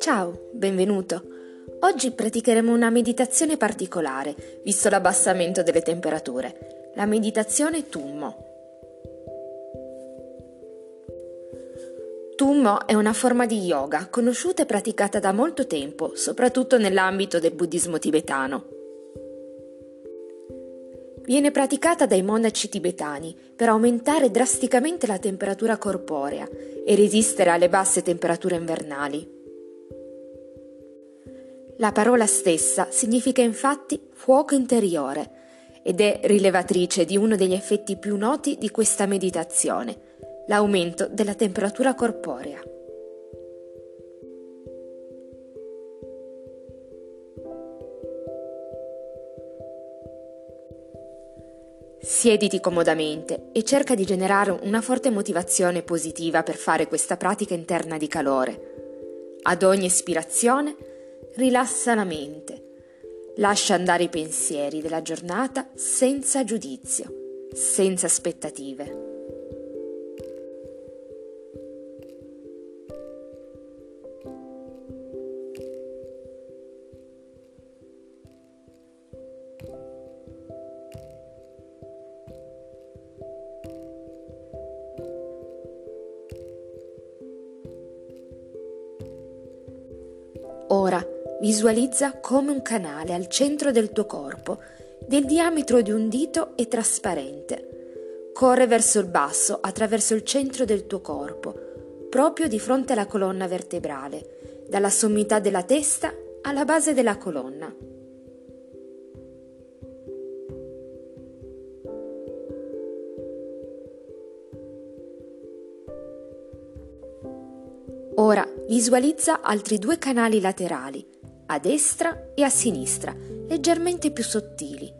Ciao, benvenuto. Oggi praticheremo una meditazione particolare, visto l'abbassamento delle temperature, la meditazione Tummo. Tummo è una forma di yoga conosciuta e praticata da molto tempo, soprattutto nell'ambito del buddismo tibetano. Viene praticata dai monaci tibetani per aumentare drasticamente la temperatura corporea e resistere alle basse temperature invernali. La parola stessa significa infatti fuoco interiore ed è rilevatrice di uno degli effetti più noti di questa meditazione, l'aumento della temperatura corporea. Siediti comodamente e cerca di generare una forte motivazione positiva per fare questa pratica interna di calore. Ad ogni ispirazione rilassa la mente. Lascia andare i pensieri della giornata senza giudizio, senza aspettative. Ora Visualizza come un canale al centro del tuo corpo, del diametro di un dito e trasparente. Corre verso il basso attraverso il centro del tuo corpo, proprio di fronte alla colonna vertebrale, dalla sommità della testa alla base della colonna. Ora visualizza altri due canali laterali a destra e a sinistra, leggermente più sottili.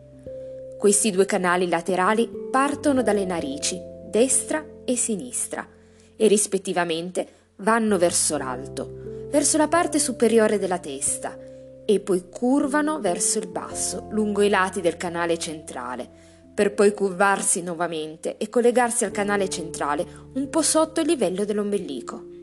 Questi due canali laterali partono dalle narici, destra e sinistra, e rispettivamente vanno verso l'alto, verso la parte superiore della testa, e poi curvano verso il basso, lungo i lati del canale centrale, per poi curvarsi nuovamente e collegarsi al canale centrale un po' sotto il livello dell'ombelico.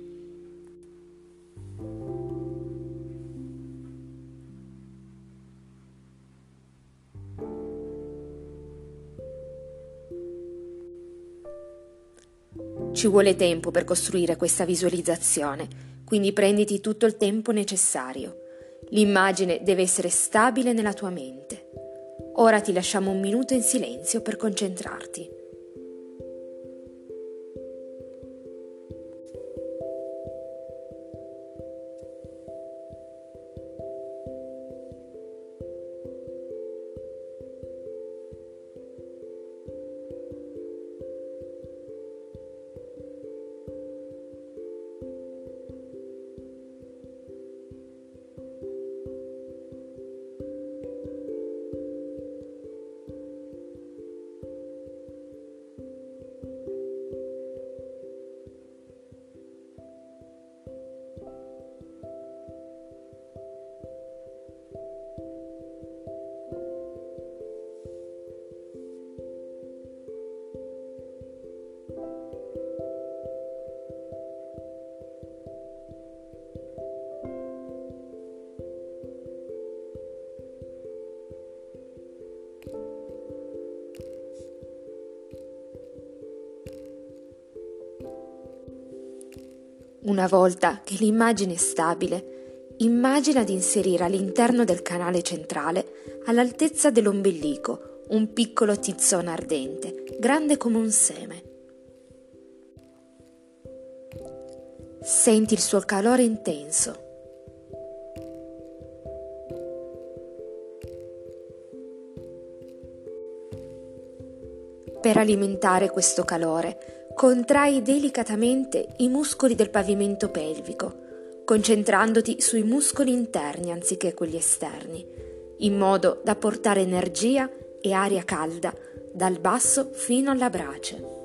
Ci vuole tempo per costruire questa visualizzazione, quindi prenditi tutto il tempo necessario. L'immagine deve essere stabile nella tua mente. Ora ti lasciamo un minuto in silenzio per concentrarti. Una volta che l'immagine è stabile, immagina di inserire all'interno del canale centrale, all'altezza dell'ombelico, un piccolo tizzone ardente, grande come un seme. Senti il suo calore intenso. Per alimentare questo calore, Contrai delicatamente i muscoli del pavimento pelvico, concentrandoti sui muscoli interni anziché quelli esterni, in modo da portare energia e aria calda dal basso fino alla brace.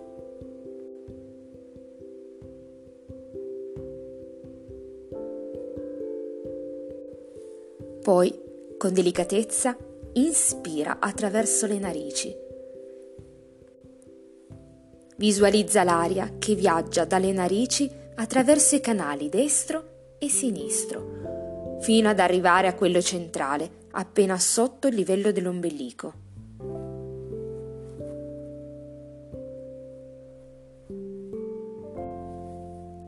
Poi, con delicatezza, inspira attraverso le narici Visualizza l'aria che viaggia dalle narici attraverso i canali destro e sinistro, fino ad arrivare a quello centrale, appena sotto il livello dell'ombelico.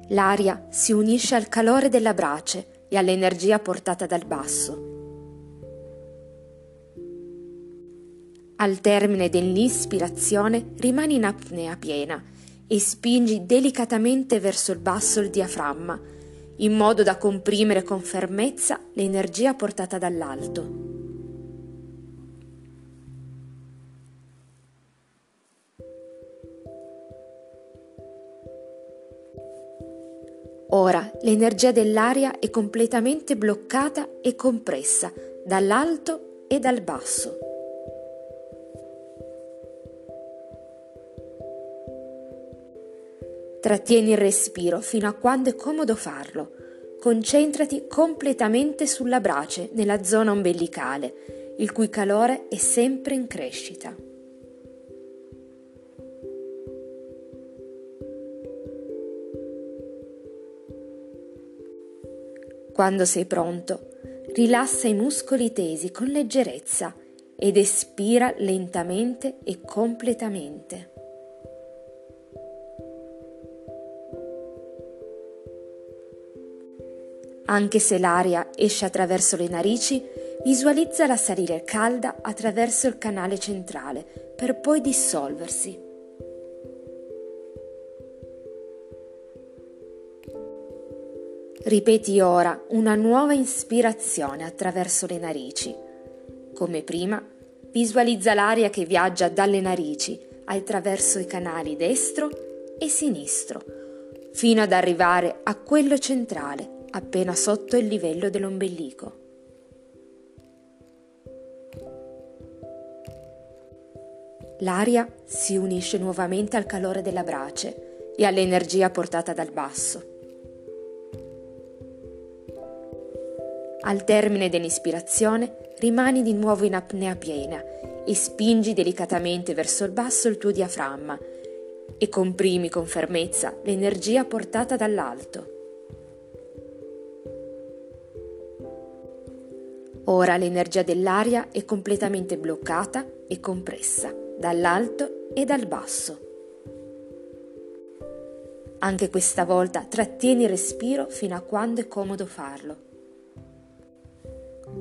L'aria si unisce al calore della brace e all'energia portata dal basso. Al termine dell'ispirazione rimani in apnea piena e spingi delicatamente verso il basso il diaframma, in modo da comprimere con fermezza l'energia portata dall'alto. Ora l'energia dell'aria è completamente bloccata e compressa dall'alto e dal basso. Trattieni il respiro fino a quando è comodo farlo. Concentrati completamente sulla brace nella zona ombelicale, il cui calore è sempre in crescita. Quando sei pronto, rilassa i muscoli tesi con leggerezza ed espira lentamente e completamente. Anche se l'aria esce attraverso le narici, visualizzala salire calda attraverso il canale centrale per poi dissolversi. Ripeti ora una nuova ispirazione attraverso le narici. Come prima, visualizza l'aria che viaggia dalle narici attraverso i canali destro e sinistro, fino ad arrivare a quello centrale, appena sotto il livello dell'ombelico. L'aria si unisce nuovamente al calore della brace e all'energia portata dal basso. Al termine dell'ispirazione rimani di nuovo in apnea piena e spingi delicatamente verso il basso il tuo diaframma e comprimi con fermezza l'energia portata dall'alto. Ora l'energia dell'aria è completamente bloccata e compressa dall'alto e dal basso. Anche questa volta trattieni il respiro fino a quando è comodo farlo.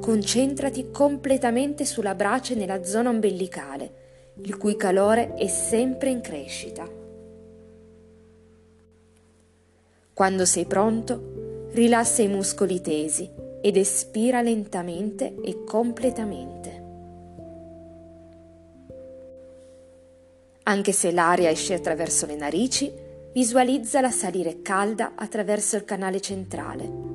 Concentrati completamente sulla brace nella zona ombelicale, il cui calore è sempre in crescita. Quando sei pronto, rilassa i muscoli tesi ed espira lentamente e completamente. Anche se l'aria esce attraverso le narici, visualizzala salire calda attraverso il canale centrale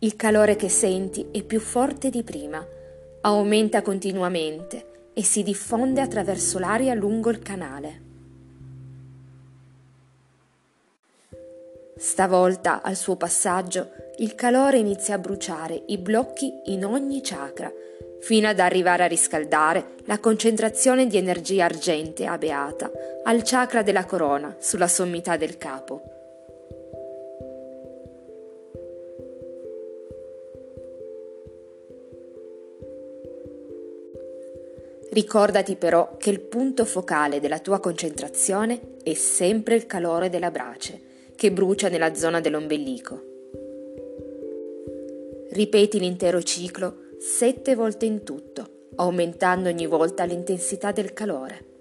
Il calore che senti è più forte di prima, aumenta continuamente e si diffonde attraverso l'aria lungo il canale. Stavolta, al suo passaggio, il calore inizia a bruciare i blocchi in ogni chakra, fino ad arrivare a riscaldare la concentrazione di energia argentea beata al chakra della corona sulla sommità del capo. Ricordati però che il punto focale della tua concentrazione è sempre il calore della brace che brucia nella zona dell'ombelico. Ripeti l'intero ciclo sette volte in tutto, aumentando ogni volta l'intensità del calore.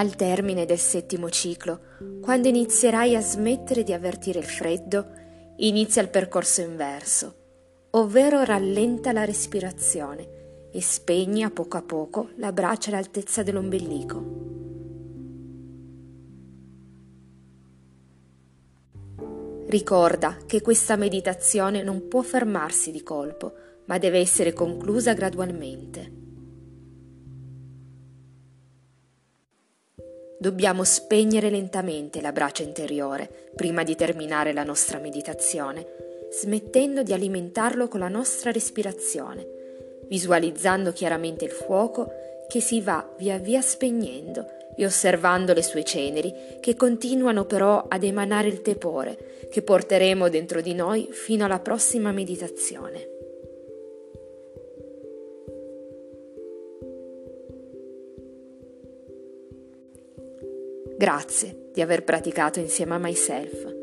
Al termine del settimo ciclo, quando inizierai a smettere di avvertire il freddo, inizia il percorso inverso, ovvero rallenta la respirazione e spegni a poco a poco la braccia all'altezza dell'ombelico. Ricorda che questa meditazione non può fermarsi di colpo, ma deve essere conclusa gradualmente. Dobbiamo spegnere lentamente la braccia interiore prima di terminare la nostra meditazione, smettendo di alimentarlo con la nostra respirazione, visualizzando chiaramente il fuoco che si va via via spegnendo e osservando le sue ceneri che continuano però ad emanare il tepore che porteremo dentro di noi fino alla prossima meditazione. Grazie di aver praticato insieme a myself.